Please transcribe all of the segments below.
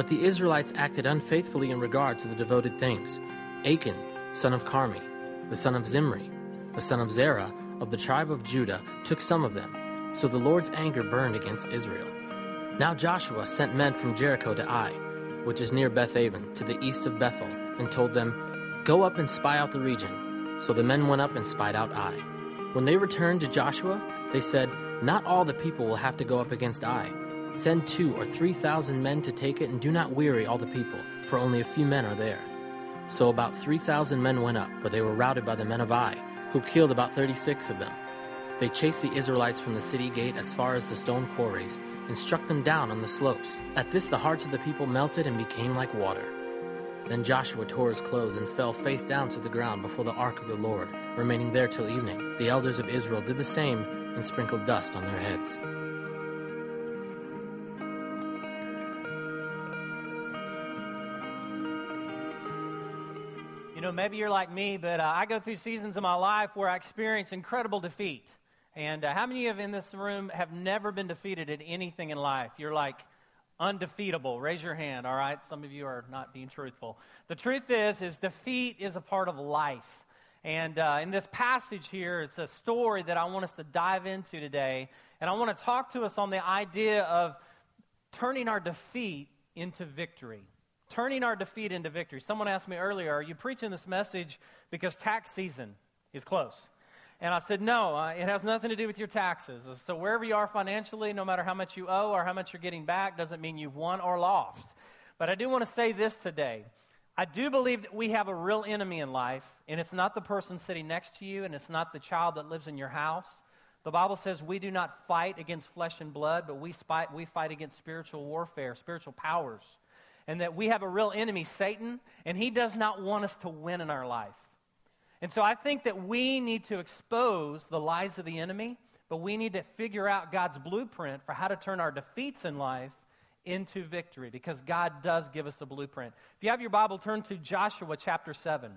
But the Israelites acted unfaithfully in regard to the devoted things. Achan, son of Carmi, the son of Zimri, the son of Zerah, of the tribe of Judah, took some of them. So the Lord's anger burned against Israel. Now Joshua sent men from Jericho to Ai, which is near Bethaven, to the east of Bethel, and told them, Go up and spy out the region. So the men went up and spied out Ai. When they returned to Joshua, they said, Not all the people will have to go up against Ai. Send two or three thousand men to take it, and do not weary all the people, for only a few men are there. So about three thousand men went up, but they were routed by the men of Ai, who killed about thirty six of them. They chased the Israelites from the city gate as far as the stone quarries, and struck them down on the slopes. At this the hearts of the people melted and became like water. Then Joshua tore his clothes and fell face down to the ground before the ark of the Lord, remaining there till evening. The elders of Israel did the same and sprinkled dust on their heads. You know, maybe you're like me, but uh, I go through seasons of my life where I experience incredible defeat. And uh, how many of you in this room have never been defeated at anything in life? You're like undefeatable. Raise your hand, all right? Some of you are not being truthful. The truth is, is defeat is a part of life. And uh, in this passage here, it's a story that I want us to dive into today. And I want to talk to us on the idea of turning our defeat into victory turning our defeat into victory. Someone asked me earlier, Are you preaching this message because tax season is close? And I said, No, uh, it has nothing to do with your taxes. So, wherever you are financially, no matter how much you owe or how much you're getting back, doesn't mean you've won or lost. But I do want to say this today. I do believe that we have a real enemy in life, and it's not the person sitting next to you, and it's not the child that lives in your house. The Bible says we do not fight against flesh and blood, but we we fight against spiritual warfare, spiritual powers and that we have a real enemy, Satan, and he does not want us to win in our life. And so I think that we need to expose the lies of the enemy, but we need to figure out God's blueprint for how to turn our defeats in life into victory because God does give us the blueprint. If you have your Bible, turn to Joshua chapter 7.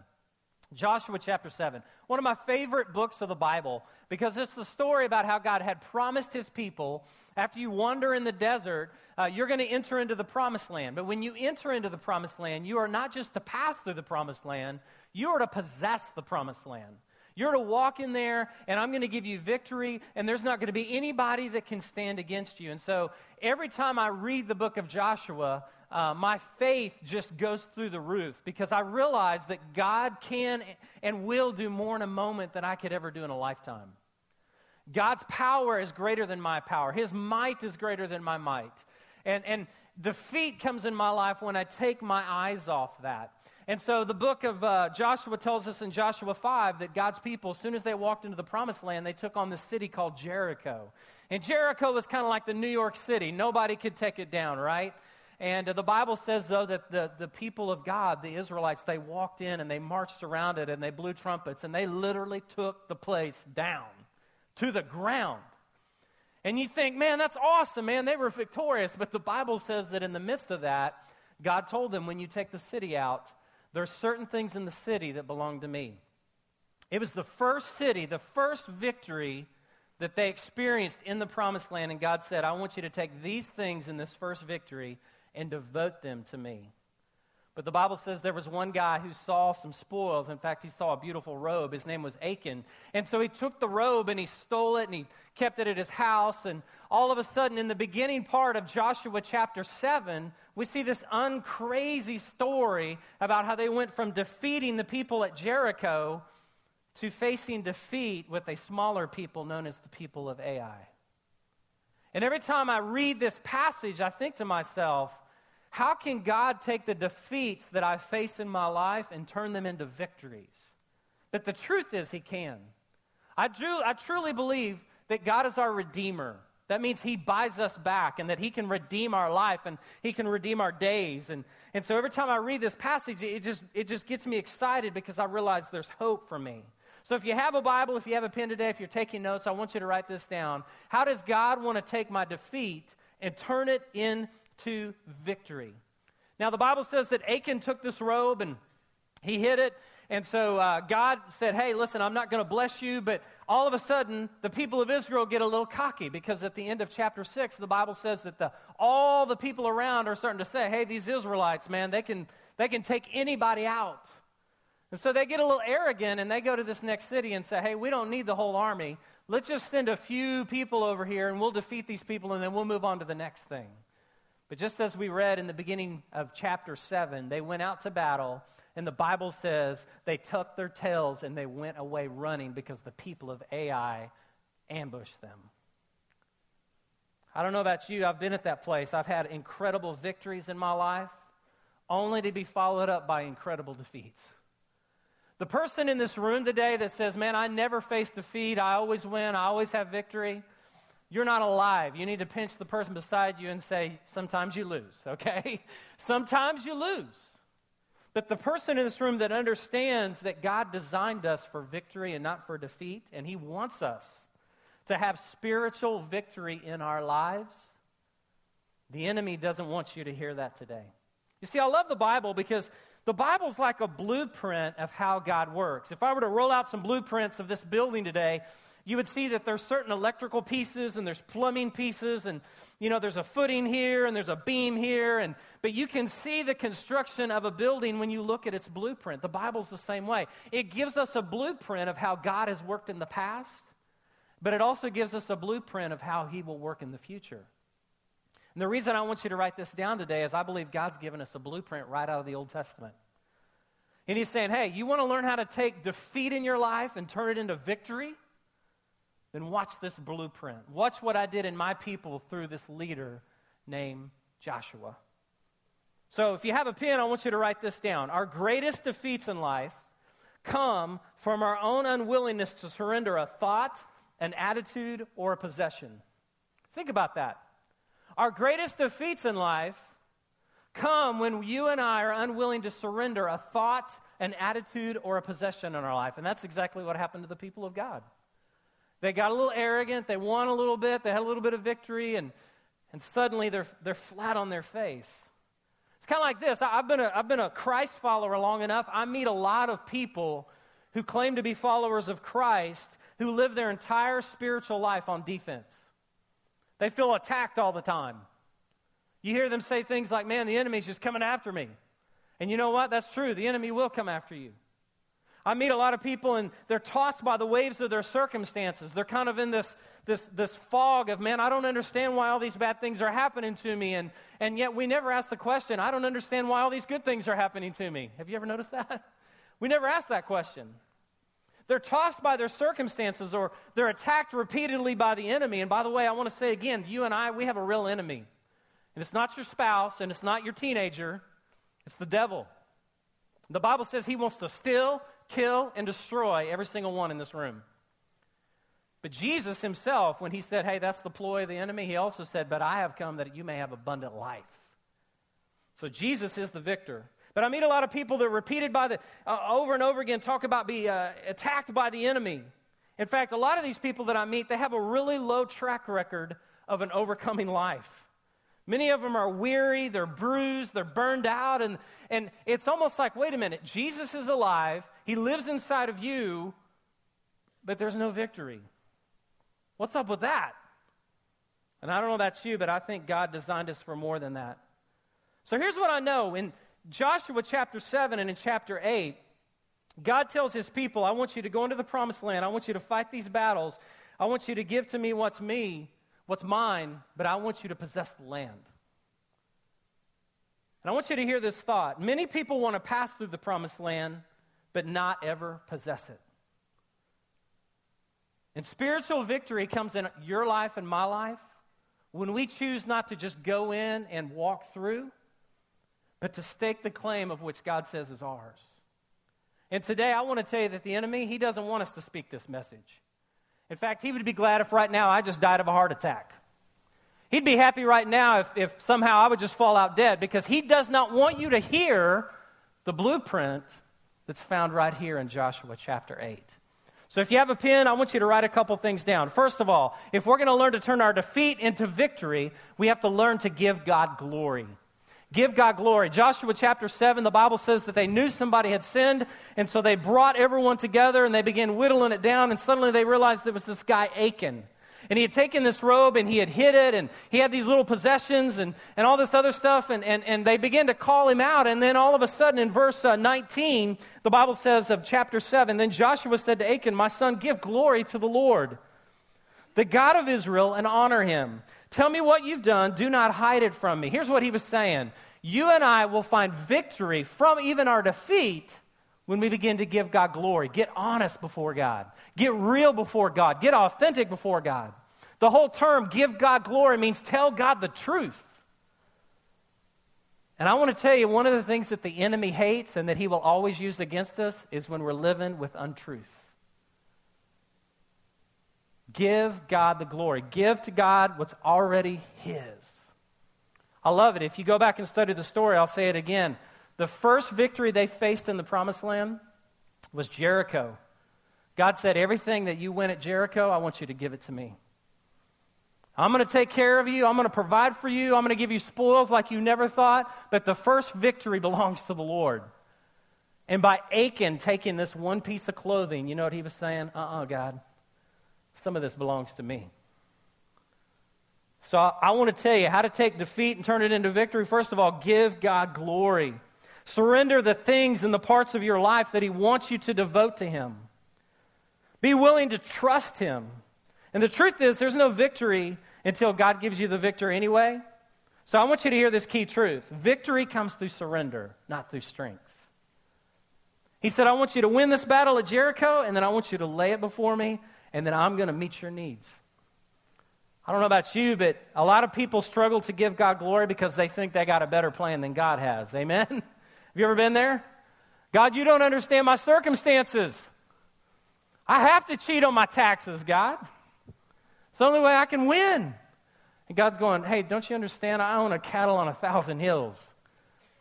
Joshua chapter 7, one of my favorite books of the Bible, because it's the story about how God had promised his people after you wander in the desert, uh, you're going to enter into the promised land. But when you enter into the promised land, you are not just to pass through the promised land, you are to possess the promised land. You're to walk in there, and I'm going to give you victory, and there's not going to be anybody that can stand against you. And so every time I read the book of Joshua, uh, my faith just goes through the roof because I realize that God can and will do more in a moment than I could ever do in a lifetime. God's power is greater than my power, His might is greater than my might. And, and defeat comes in my life when I take my eyes off that. And so the book of uh, Joshua tells us in Joshua 5 that God's people, as soon as they walked into the promised land, they took on this city called Jericho. And Jericho was kind of like the New York City. Nobody could take it down, right? And uh, the Bible says, though, that the, the people of God, the Israelites, they walked in and they marched around it and they blew trumpets and they literally took the place down to the ground. And you think, man, that's awesome, man. They were victorious. But the Bible says that in the midst of that, God told them, when you take the city out, there are certain things in the city that belong to me. It was the first city, the first victory that they experienced in the promised land. And God said, I want you to take these things in this first victory and devote them to me. But the Bible says there was one guy who saw some spoils. In fact, he saw a beautiful robe. His name was Achan. And so he took the robe and he stole it and he kept it at his house. And all of a sudden, in the beginning part of Joshua chapter 7, we see this uncrazy story about how they went from defeating the people at Jericho to facing defeat with a smaller people known as the people of Ai. And every time I read this passage, I think to myself, how can God take the defeats that I face in my life and turn them into victories? But the truth is, He can. I, I truly believe that God is our Redeemer. That means He buys us back and that He can redeem our life and He can redeem our days. And, and so every time I read this passage, it just, it just gets me excited because I realize there's hope for me. So if you have a Bible, if you have a pen today, if you're taking notes, I want you to write this down. How does God want to take my defeat and turn it into victory? Now, the Bible says that Achan took this robe and he hid it And so uh, God said, Hey, listen, I'm not going to bless you. But all of a sudden, the people of Israel get a little cocky because at the end of chapter 6, the Bible says that the, all the people around are starting to say, Hey, these Israelites, man, they can, they can take anybody out. And so they get a little arrogant and they go to this next city and say, Hey, we don't need the whole army. Let's just send a few people over here and we'll defeat these people and then we'll move on to the next thing. But just as we read in the beginning of chapter 7, they went out to battle, and the Bible says they tucked their tails and they went away running because the people of Ai ambushed them. I don't know about you, I've been at that place. I've had incredible victories in my life, only to be followed up by incredible defeats. The person in this room today that says, Man, I never face defeat, I always win, I always have victory, you're not alive. You need to pinch the person beside you and say, Sometimes you lose, okay? Sometimes you lose. But the person in this room that understands that God designed us for victory and not for defeat, and He wants us to have spiritual victory in our lives, the enemy doesn't want you to hear that today. You see, I love the Bible because the Bible's like a blueprint of how God works. If I were to roll out some blueprints of this building today, you would see that there's certain electrical pieces and there's plumbing pieces and you know there's a footing here and there's a beam here and but you can see the construction of a building when you look at its blueprint. The bible's the same way. It gives us a blueprint of how god has worked in the past but it also gives us a blueprint of how he will work in the future. And the reason i want you to write this down today is i believe god's given us a blueprint right out of the old testament. And he's saying hey you want to learn how to take defeat in your life and turn it into victory then watch this blueprint. Watch what I did in my people through this leader named Joshua. So, if you have a pen, I want you to write this down. Our greatest defeats in life come from our own unwillingness to surrender a thought, an attitude, or a possession. Think about that. Our greatest defeats in life come when you and I are unwilling to surrender a thought, an attitude, or a possession in our life. And that's exactly what happened to the people of God. They got a little arrogant, they won a little bit, they had a little bit of victory, and, and suddenly they're, they're flat on their face. It's kind of like this I've been, a, I've been a Christ follower long enough. I meet a lot of people who claim to be followers of Christ who live their entire spiritual life on defense. They feel attacked all the time. You hear them say things like, Man, the enemy's just coming after me. And you know what? That's true. The enemy will come after you. I meet a lot of people and they're tossed by the waves of their circumstances. They're kind of in this, this, this fog of, man, I don't understand why all these bad things are happening to me. And, and yet we never ask the question, I don't understand why all these good things are happening to me. Have you ever noticed that? We never ask that question. They're tossed by their circumstances or they're attacked repeatedly by the enemy. And by the way, I want to say again, you and I, we have a real enemy. And it's not your spouse and it's not your teenager, it's the devil. The Bible says he wants to steal, kill, and destroy every single one in this room. But Jesus himself, when he said, Hey, that's the ploy of the enemy, he also said, But I have come that you may have abundant life. So Jesus is the victor. But I meet a lot of people that repeated by the, uh, over and over again talk about being uh, attacked by the enemy. In fact, a lot of these people that I meet, they have a really low track record of an overcoming life. Many of them are weary, they're bruised, they're burned out, and, and it's almost like wait a minute, Jesus is alive, He lives inside of you, but there's no victory. What's up with that? And I don't know about you, but I think God designed us for more than that. So here's what I know in Joshua chapter 7 and in chapter 8, God tells his people, I want you to go into the promised land. I want you to fight these battles. I want you to give to me what's me what's mine, but I want you to possess the land. And I want you to hear this thought. Many people want to pass through the promised land, but not ever possess it. And spiritual victory comes in your life and my life when we choose not to just go in and walk through, but to stake the claim of which God says is ours. And today I want to tell you that the enemy, he doesn't want us to speak this message. In fact, he would be glad if right now I just died of a heart attack. He'd be happy right now if, if somehow I would just fall out dead because he does not want you to hear the blueprint that's found right here in Joshua chapter 8. So if you have a pen, I want you to write a couple things down. First of all, if we're going to learn to turn our defeat into victory, we have to learn to give God glory. Give God glory. Joshua chapter 7, the Bible says that they knew somebody had sinned, and so they brought everyone together and they began whittling it down, and suddenly they realized there was this guy, Achan. And he had taken this robe and he had hid it, and he had these little possessions and, and all this other stuff, and, and, and they began to call him out. And then all of a sudden, in verse uh, 19, the Bible says of chapter 7, then Joshua said to Achan, My son, give glory to the Lord, the God of Israel, and honor him. Tell me what you've done. Do not hide it from me. Here's what he was saying You and I will find victory from even our defeat when we begin to give God glory. Get honest before God, get real before God, get authentic before God. The whole term, give God glory, means tell God the truth. And I want to tell you, one of the things that the enemy hates and that he will always use against us is when we're living with untruth. Give God the glory. Give to God what's already His. I love it. If you go back and study the story, I'll say it again. The first victory they faced in the promised land was Jericho. God said, Everything that you win at Jericho, I want you to give it to me. I'm going to take care of you. I'm going to provide for you. I'm going to give you spoils like you never thought. But the first victory belongs to the Lord. And by Achan taking this one piece of clothing, you know what he was saying? Uh uh-uh, uh God. Some of this belongs to me. So I, want to tell you how to take defeat and turn it into victory. First of all, give God glory. Surrender the things and the parts of your life that He wants you to devote to Him. Be willing to trust Him. And the truth is, there's no victory until God gives you the victory anyway. So I want you to hear this key truth victory comes through surrender, not through strength. He said, I want you to win this battle at Jericho, and then I want you to lay it before me, and then I'm going to meet your needs. I don't know about you, but a lot of people struggle to give God glory because they think they got a better plan than God has. Amen? Have you ever been there? God, you don't understand my circumstances. I have to cheat on my taxes, God. It's the only way I can win. And God's going, hey, don't you understand? I own a cattle on a thousand hills.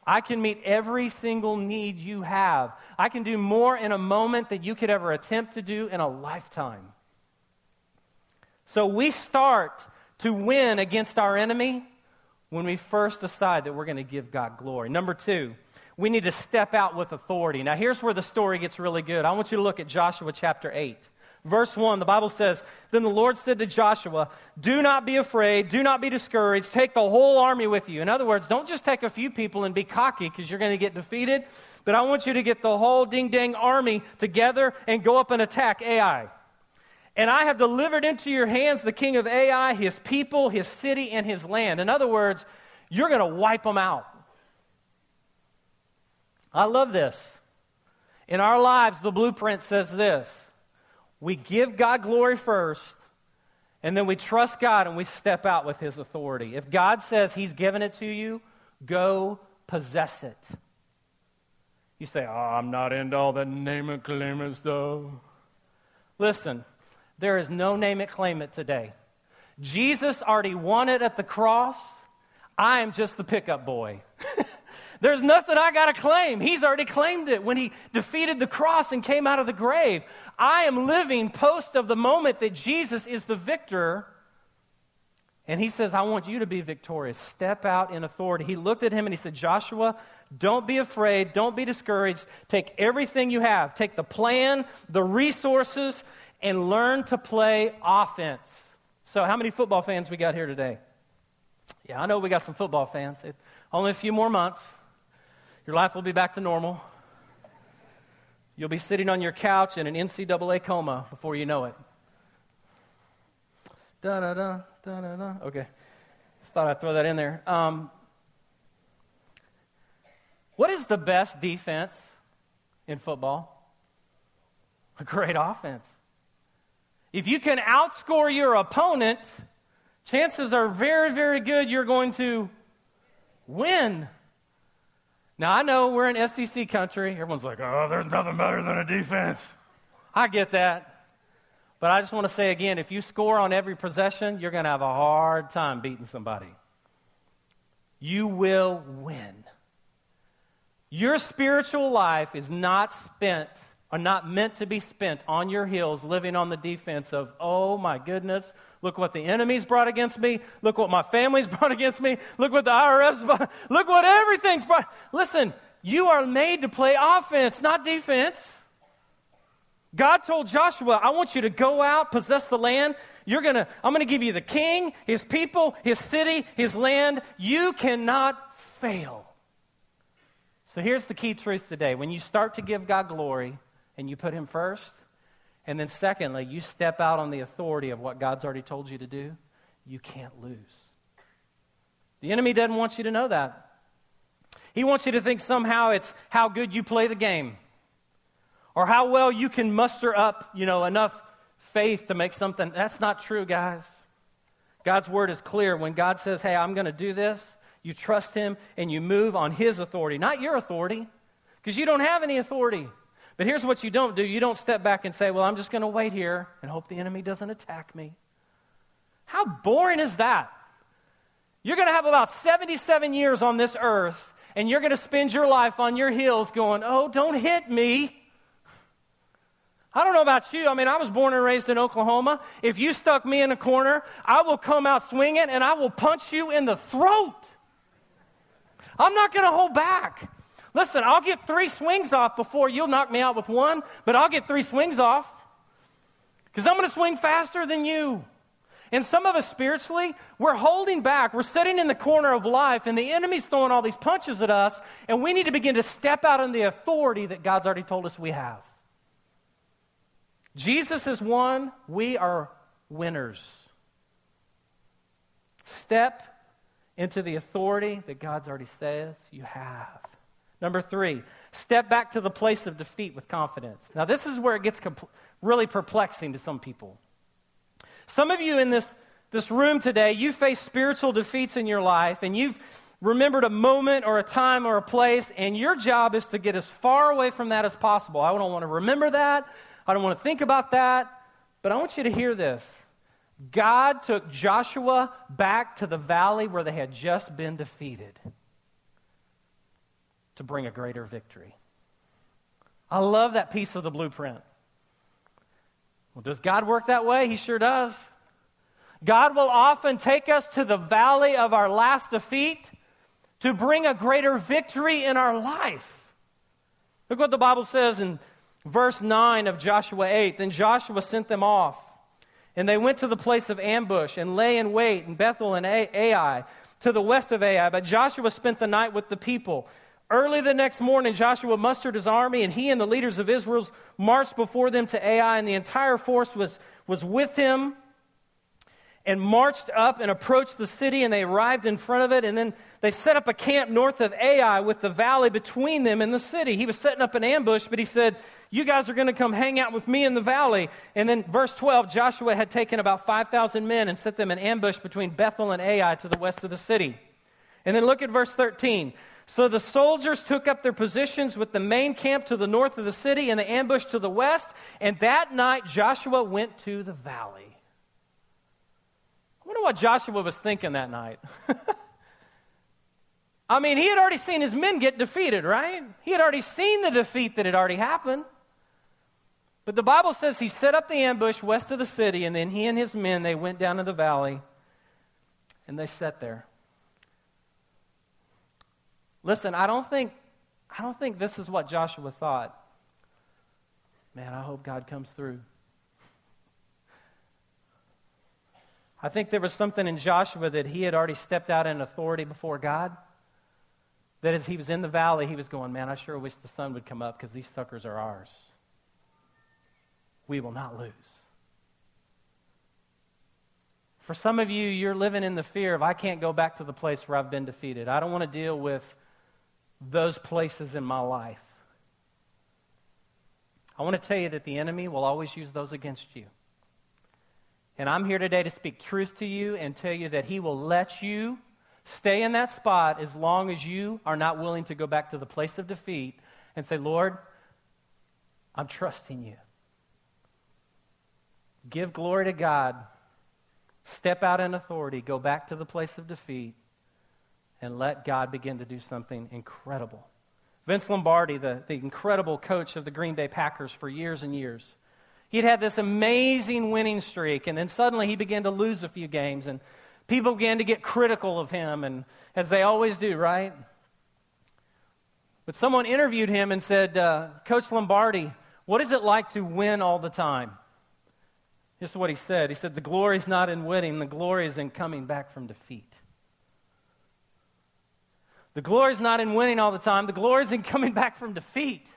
I can meet every single need you have. I can do more in a moment than you could ever attempt to do in a lifetime. So we start to win against our enemy when we first decide that we're going to give God glory. Number two, we need to step out with authority. Now, here's where the story gets really good. I want you to look at Joshua chapter 8. Verse 1, the Bible says, Then the Lord said to Joshua, Do not be afraid, do not be discouraged, take the whole army with you. In other words, don't just take a few people and be cocky because you're going to get defeated, but I want you to get the whole ding dang army together and go up and attack Ai. And I have delivered into your hands the king of Ai, his people, his city, and his land. In other words, you're going to wipe them out. I love this. In our lives, the blueprint says this we give God glory first, and then we trust God and we step out with his authority. If God says he's given it to you, go possess it. You say, Oh, I'm not into all the name it, claim it stuff. Listen, there is no name it, claim it today. Jesus already won it at the cross. I am just the pickup boy. There's nothing I got to claim. He's already claimed it when he defeated the cross and came out of the grave. I am living post of the moment that Jesus is the victor. And he says, I want you to be victorious. Step out in authority. He looked at him and he said, Joshua, don't be afraid. Don't be discouraged. Take everything you have. Take the plan, the resources, and learn to play offense. So, how many football fans we got here today? Yeah, I know we got some football fans. It, only a few more months. Your life will be back to normal. You'll be sitting on your couch in an NCAA coma before you know it. Da da da da da da. Okay, just thought I'd throw that in there. Um, what is the best defense in football? A great offense. If you can outscore your opponent, chances are very, very good you're going to win. Now, I know we're in SEC country. Everyone's like, oh, there's nothing better than a defense. I get that. But I just want to say again if you score on every possession, you're going to have a hard time beating somebody. You will win. Your spiritual life is not spent are not meant to be spent on your heels living on the defense of, oh my goodness, look what the enemy's brought against me. Look what my family's brought against me. Look what the IRS brought. Look what everything's brought. Listen, you are made to play offense, not defense. God told Joshua, I want you to go out, possess the land. You're gonna, I'm gonna give you the king, his people, his city, his land. You cannot fail. So here's the key truth today. When you start to give God glory, and you put Him first. And then, secondly, you step out on the authority of what God's already told you to do, you can't lose. The enemy doesn't want you to know that. He wants you to think somehow it's how good you play the game or how well you can muster up, you know, enough faith to make something. That's not true, guys. God's word is clear. When God says, hey, I'm going to do this, you trust Him and you move on His authority, not your authority, because you don't have any authority. But here's what you don't do you don't step back and say, Well, I'm just going to wait here and hope the enemy doesn't attack me. How boring is that? You're going to have about 77 years on this earth, and you're going to spend your life on your heels going, Oh, don't hit me. I don't know about you. I mean, I was born and raised in Oklahoma. If you stuck me in a corner, I will come out swinging and I will punch you in the throat. I'm not going to hold back. Listen, I'll get three swings off before you'll knock me out with one, but I'll get three swings off because I'm going to swing faster than you. And some of us spiritually, we're holding back. We're sitting in the corner of life, and the enemy's throwing all these punches at us, and we need to begin to step out in the authority that God's already told us we have. Jesus is one, we are winners. Step into the authority that God's already says you have. Number three, step back to the place of defeat with confidence. Now, this is where it gets compl- really perplexing to some people. Some of you in this, this room today, you face spiritual defeats in your life, and you've remembered a moment or a time or a place, and your job is to get as far away from that as possible. I don't want to remember that. I don't want to think about that. But I want you to hear this. God took Joshua back to the valley where they had just been defeated to bring a greater victory. I love that piece of the blueprint. Well, does God work that way? He sure does. God will often take us to the valley of our last defeat to bring a greater victory in our life. Look what the Bible says in verse 9 of Joshua 8. Then Joshua sent them off, and they went to the place of ambush and lay in wait in Bethel and Ai to the west of Ai. But Joshua spent the night with the people. Early the next morning, Joshua mustered his army, and he and the leaders of Israel marched before them to Ai, and the entire force was, was with him and marched up and approached the city, and they arrived in front of it, and then they set up a camp north of Ai with the valley between them and the city. He was setting up an ambush, but he said, You guys are going to come hang out with me in the valley. And then, verse 12, Joshua had taken about 5,000 men and set them in ambush between Bethel and Ai to the west of the city. And then look at verse 13. So the soldiers took up their positions with the main camp to the north of the city and the ambush to the west. And that night, Joshua went to the valley. I wonder what Joshua was thinking that night. I mean, he had already seen his men get defeated, right? He had already seen the defeat that had already happened. But the Bible says he set up the ambush west of the city, and then he and his men, they went down to the valley, and they sat there. Listen, I don't think, I don't think this is what Joshua thought. Man, I hope God comes through. I think there was something in Joshua that he had already stepped out in authority before God. That as he was in the valley, he was going, Man, I sure wish the sun would come up because these suckers are ours. We will not lose. For some of you, you're living in the fear of, I can't go back to the place where I've been defeated. I don't want to deal with those places in my life. I want to tell you that the enemy will always use those against you. And I'm here today to speak truth to you and tell you that he will let you stay in that spot as long as you are not willing to go back to the place of defeat and say, Lord, I'm trusting you. Give glory to God. Step out in authority. Go back to the place of defeat and let God begin to do something incredible Vince Lombardi, the, the incredible coach of the Green Bay Packers for years and years. He'd had this amazing winning streak, and then suddenly he began to lose a few games, and people began to get critical of him, and as they always do, right? But someone interviewed him and said, uh, Coach Lombardi, what is it like to win all the time? This is what he said. He said, The glory is not in winning, the glory is in coming back from defeat. The glory is not in winning all the time, the glory is in coming back from defeat.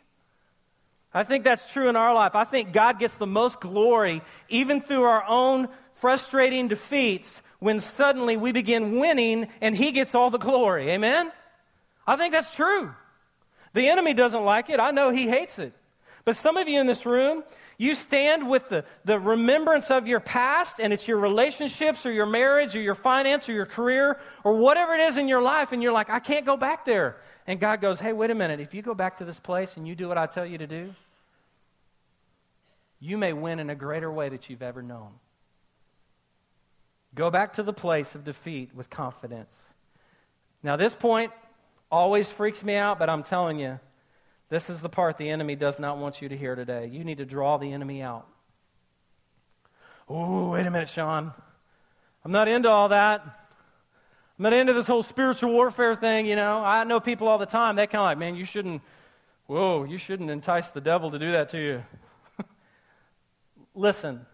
I think that's true in our life. I think God gets the most glory even through our own frustrating defeats when suddenly we begin winning and He gets all the glory. Amen? I think that's true. The enemy doesn't like it. I know he hates it. But some of you in this room, you stand with the, the remembrance of your past, and it's your relationships or your marriage or your finance or your career or whatever it is in your life, and you're like, I can't go back there. And God goes, Hey, wait a minute. If you go back to this place and you do what I tell you to do, you may win in a greater way that you've ever known. Go back to the place of defeat with confidence. Now, this point always freaks me out, but I'm telling you, this is the part the enemy does not want you to hear today. You need to draw the enemy out. Oh, wait a minute, Sean. I'm not into all that. I'm not into this whole spiritual warfare thing, you know. I know people all the time, they kind of like, man, you shouldn't, whoa, you shouldn't entice the devil to do that to you. Listen,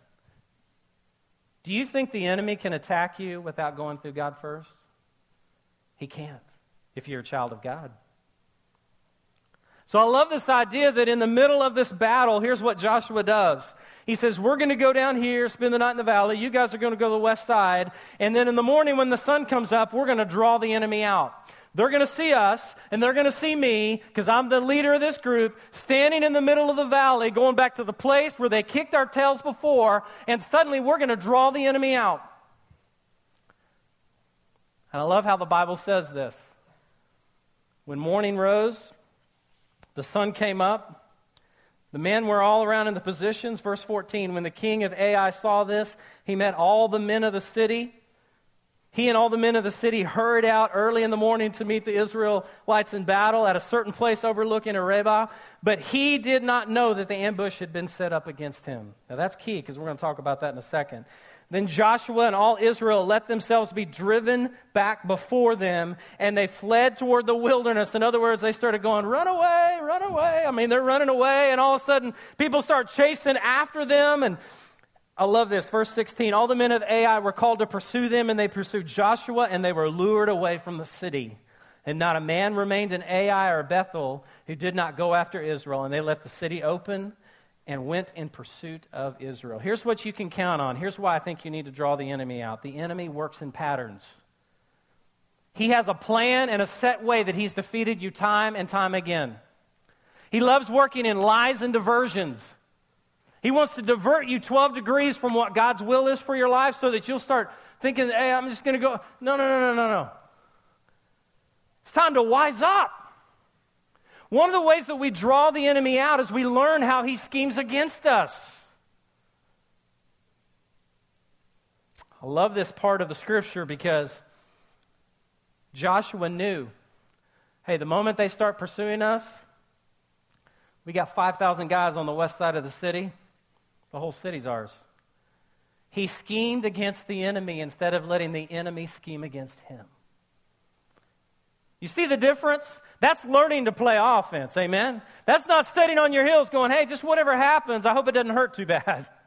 do you think the enemy can attack you without going through God first? He can't if you're a child of God. So I love this idea that in the middle of this battle, here's what Joshua does. He says, We're going to go down here, spend the night in the valley. You guys are going to go to the west side. And then in the morning, when the sun comes up, we're going to draw the enemy out. They're going to see us, and they're going to see me, because I'm the leader of this group, standing in the middle of the valley, going back to the place where they kicked our tails before, and suddenly we're going to draw the enemy out. And I love how the Bible says this. When morning rose, the sun came up. The men were all around in the positions. Verse 14 When the king of Ai saw this, he met all the men of the city. He and all the men of the city hurried out early in the morning to meet the Israelites in battle at a certain place overlooking Arabah. But he did not know that the ambush had been set up against him. Now that's key because we're going to talk about that in a second. Then Joshua and all Israel let themselves be driven back before them, and they fled toward the wilderness. In other words, they started going, Run away, run away. I mean, they're running away, and all of a sudden, people start chasing after them. And I love this. Verse 16 All the men of Ai were called to pursue them, and they pursued Joshua, and they were lured away from the city. And not a man remained in Ai or Bethel who did not go after Israel, and they left the city open and went in pursuit of Israel. Here's what you can count on. Here's why I think you need to draw the enemy out. The enemy works in patterns. He has a plan and a set way that he's defeated you time and time again. He loves working in lies and diversions. He wants to divert you 12 degrees from what God's will is for your life so that you'll start thinking, hey, I'm just going to go. No, no, no, no, no, no. It's time to wise up. One of the ways that we draw the enemy out is we learn how he schemes against us. I love this part of the scripture because Joshua knew hey, the moment they start pursuing us, we got 5,000 guys on the west side of the city. The whole city's ours. He schemed against the enemy instead of letting the enemy scheme against him. You see the difference? That's learning to play offense, amen? That's not sitting on your heels going, hey, just whatever happens, I hope it doesn't hurt too bad.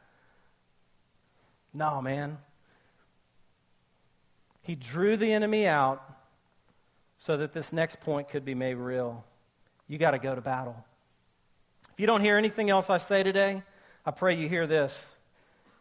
No, man. He drew the enemy out so that this next point could be made real. You got to go to battle. If you don't hear anything else I say today, I pray you hear this.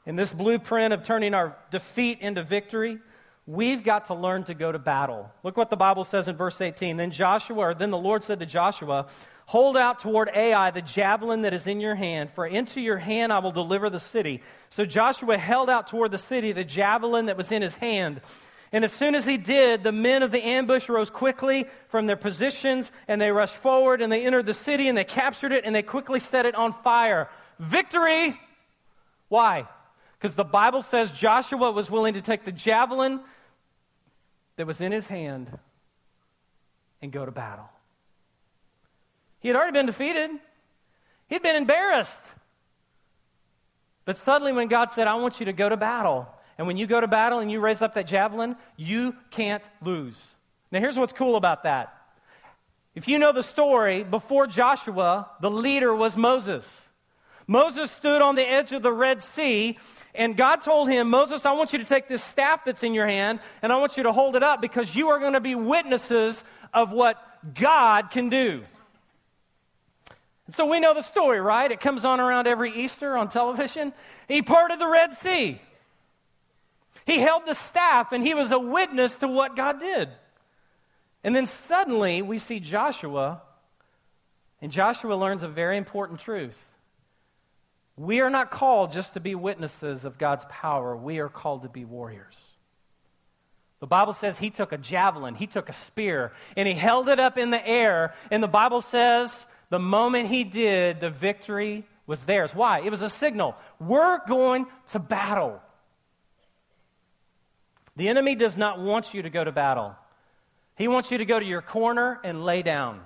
In this blueprint of turning our defeat into victory, We've got to learn to go to battle. Look what the Bible says in verse 18. Then Joshua, then the Lord said to Joshua, Hold out toward Ai the javelin that is in your hand, for into your hand I will deliver the city. So Joshua held out toward the city the javelin that was in his hand. And as soon as he did, the men of the ambush rose quickly from their positions, and they rushed forward, and they entered the city, and they captured it, and they quickly set it on fire. Victory! Why? Because the Bible says Joshua was willing to take the javelin that was in his hand and go to battle. He had already been defeated, he'd been embarrassed. But suddenly, when God said, I want you to go to battle, and when you go to battle and you raise up that javelin, you can't lose. Now, here's what's cool about that. If you know the story, before Joshua, the leader was Moses. Moses stood on the edge of the Red Sea, and God told him, Moses, I want you to take this staff that's in your hand, and I want you to hold it up because you are going to be witnesses of what God can do. So we know the story, right? It comes on around every Easter on television. He parted the Red Sea. He held the staff and he was a witness to what God did. And then suddenly we see Joshua, and Joshua learns a very important truth. We are not called just to be witnesses of God's power, we are called to be warriors. The Bible says he took a javelin, he took a spear, and he held it up in the air. And the Bible says the moment he did, the victory was theirs. Why? It was a signal. We're going to battle. The enemy does not want you to go to battle. He wants you to go to your corner and lay down.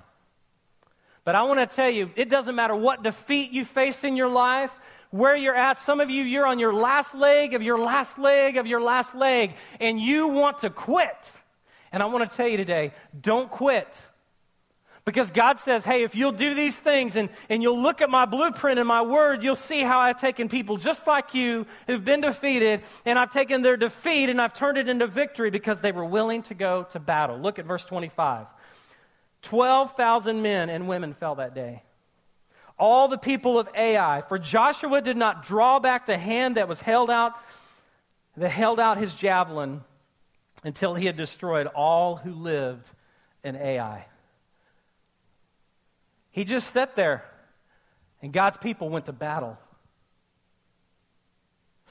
But I want to tell you, it doesn't matter what defeat you faced in your life, where you're at. Some of you, you're on your last leg of your last leg of your last leg, and you want to quit. And I want to tell you today don't quit. Because God says, hey, if you'll do these things and, and you'll look at my blueprint and my word, you'll see how I've taken people just like you who've been defeated, and I've taken their defeat and I've turned it into victory because they were willing to go to battle. Look at verse 25. 12,000 men and women fell that day. All the people of Ai, for Joshua did not draw back the hand that was held out, that held out his javelin until he had destroyed all who lived in Ai. He just sat there, and God's people went to battle.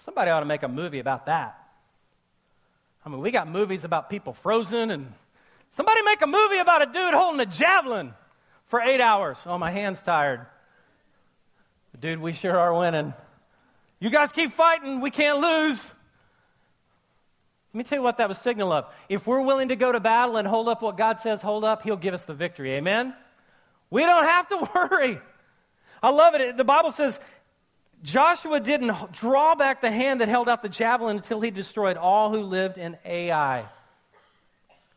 Somebody ought to make a movie about that. I mean, we got movies about people frozen, and somebody make a movie about a dude holding a javelin for eight hours. Oh, my hand's tired. But dude, we sure are winning. You guys keep fighting, we can't lose. Let me tell you what that was signal of. If we're willing to go to battle and hold up what God says hold up, He'll give us the victory. Amen? We don't have to worry. I love it. The Bible says Joshua didn't draw back the hand that held out the javelin until he destroyed all who lived in Ai.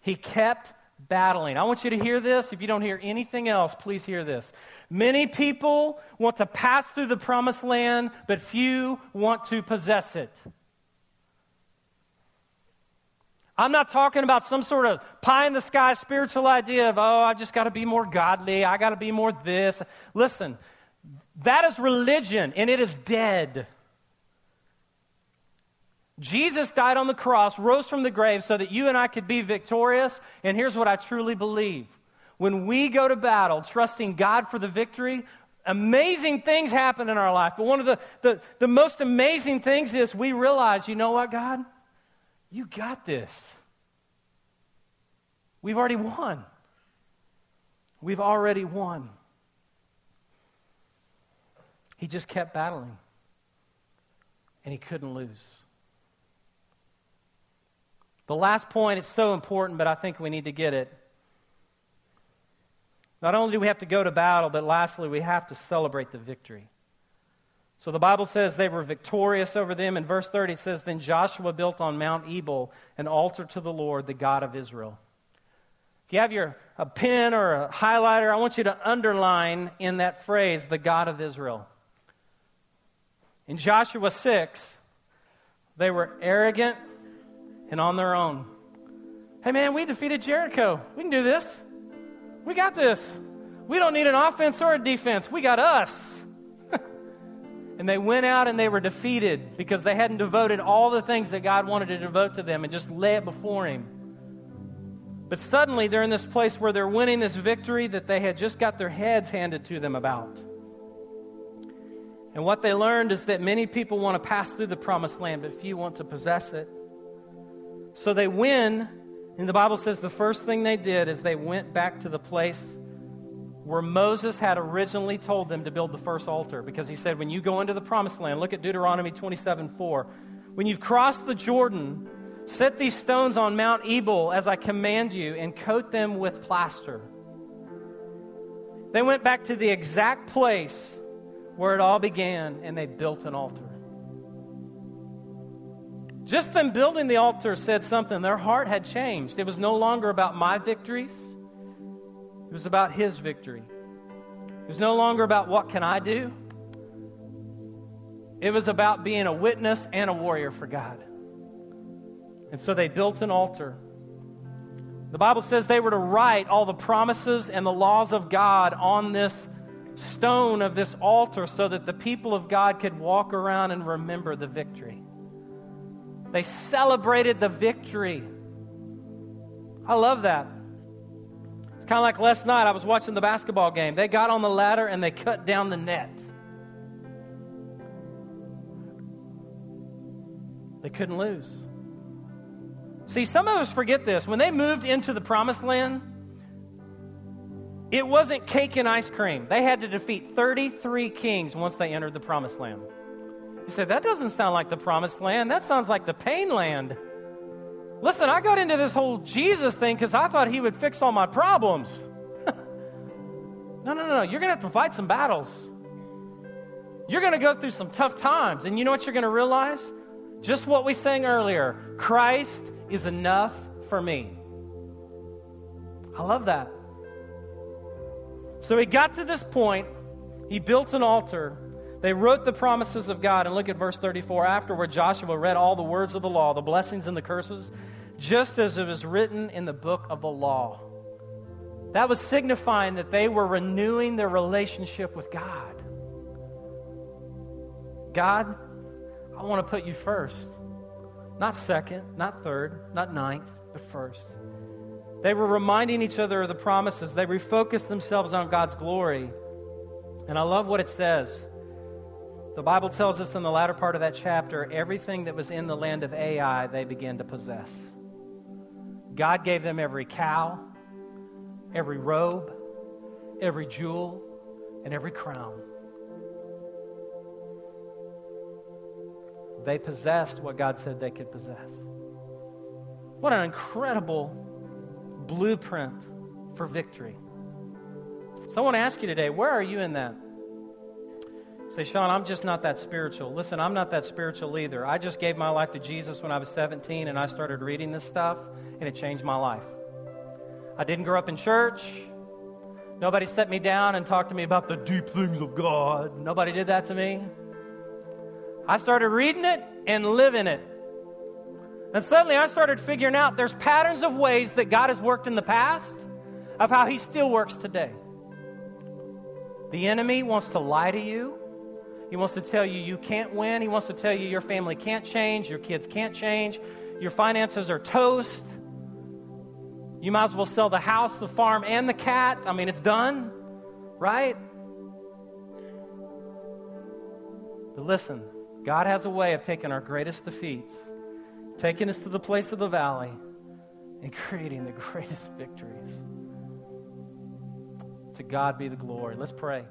He kept battling. I want you to hear this. If you don't hear anything else, please hear this. Many people want to pass through the promised land, but few want to possess it. I'm not talking about some sort of pie in the sky spiritual idea of, oh, I just got to be more godly. I got to be more this. Listen, that is religion and it is dead. Jesus died on the cross, rose from the grave so that you and I could be victorious. And here's what I truly believe when we go to battle, trusting God for the victory, amazing things happen in our life. But one of the, the, the most amazing things is we realize, you know what, God? You got this. We've already won. We've already won. He just kept battling, and he couldn't lose. The last point, it's so important, but I think we need to get it. Not only do we have to go to battle, but lastly, we have to celebrate the victory. So the Bible says they were victorious over them. In verse 30, it says, Then Joshua built on Mount Ebal an altar to the Lord, the God of Israel. If you have your a pen or a highlighter, I want you to underline in that phrase, the God of Israel. In Joshua 6, they were arrogant and on their own. Hey, man, we defeated Jericho. We can do this. We got this. We don't need an offense or a defense. We got us. And they went out and they were defeated because they hadn't devoted all the things that God wanted to devote to them and just lay it before Him. But suddenly they're in this place where they're winning this victory that they had just got their heads handed to them about. And what they learned is that many people want to pass through the promised land, but few want to possess it. So they win, and the Bible says the first thing they did is they went back to the place where Moses had originally told them to build the first altar because he said, When you go into the promised land, look at Deuteronomy 27 4. When you've crossed the Jordan, set these stones on Mount Ebal as I command you and coat them with plaster. They went back to the exact place where it all began and they built an altar. Just them building the altar said something. Their heart had changed. It was no longer about my victories, it was about His victory. It was no longer about what can I do. It was about being a witness and a warrior for God. And so they built an altar. The Bible says they were to write all the promises and the laws of God on this stone of this altar so that the people of God could walk around and remember the victory. They celebrated the victory. I love that. It's kind of like last night, I was watching the basketball game. They got on the ladder and they cut down the net. They couldn't lose. See, some of us forget this. When they moved into the promised land, it wasn't cake and ice cream. They had to defeat 33 kings once they entered the promised land. You said, that doesn't sound like the promised land. That sounds like the pain land. Listen, I got into this whole Jesus thing because I thought he would fix all my problems. No, no, no, no. You're going to have to fight some battles. You're going to go through some tough times. And you know what you're going to realize? Just what we sang earlier Christ is enough for me. I love that. So he got to this point, he built an altar. They wrote the promises of God. And look at verse 34. Afterward, Joshua read all the words of the law, the blessings and the curses, just as it was written in the book of the law. That was signifying that they were renewing their relationship with God. God, I want to put you first. Not second, not third, not ninth, but first. They were reminding each other of the promises. They refocused themselves on God's glory. And I love what it says. The Bible tells us in the latter part of that chapter everything that was in the land of Ai they began to possess. God gave them every cow, every robe, every jewel, and every crown. They possessed what God said they could possess. What an incredible blueprint for victory. So I want to ask you today where are you in that? Say, Sean, I'm just not that spiritual. Listen, I'm not that spiritual either. I just gave my life to Jesus when I was 17 and I started reading this stuff, and it changed my life. I didn't grow up in church. Nobody set me down and talked to me about the deep things of God. Nobody did that to me. I started reading it and living it. And suddenly I started figuring out there's patterns of ways that God has worked in the past of how He still works today. The enemy wants to lie to you. He wants to tell you you can't win. He wants to tell you your family can't change, your kids can't change, your finances are toast. You might as well sell the house, the farm, and the cat. I mean, it's done, right? But listen, God has a way of taking our greatest defeats, taking us to the place of the valley, and creating the greatest victories. To God be the glory. Let's pray.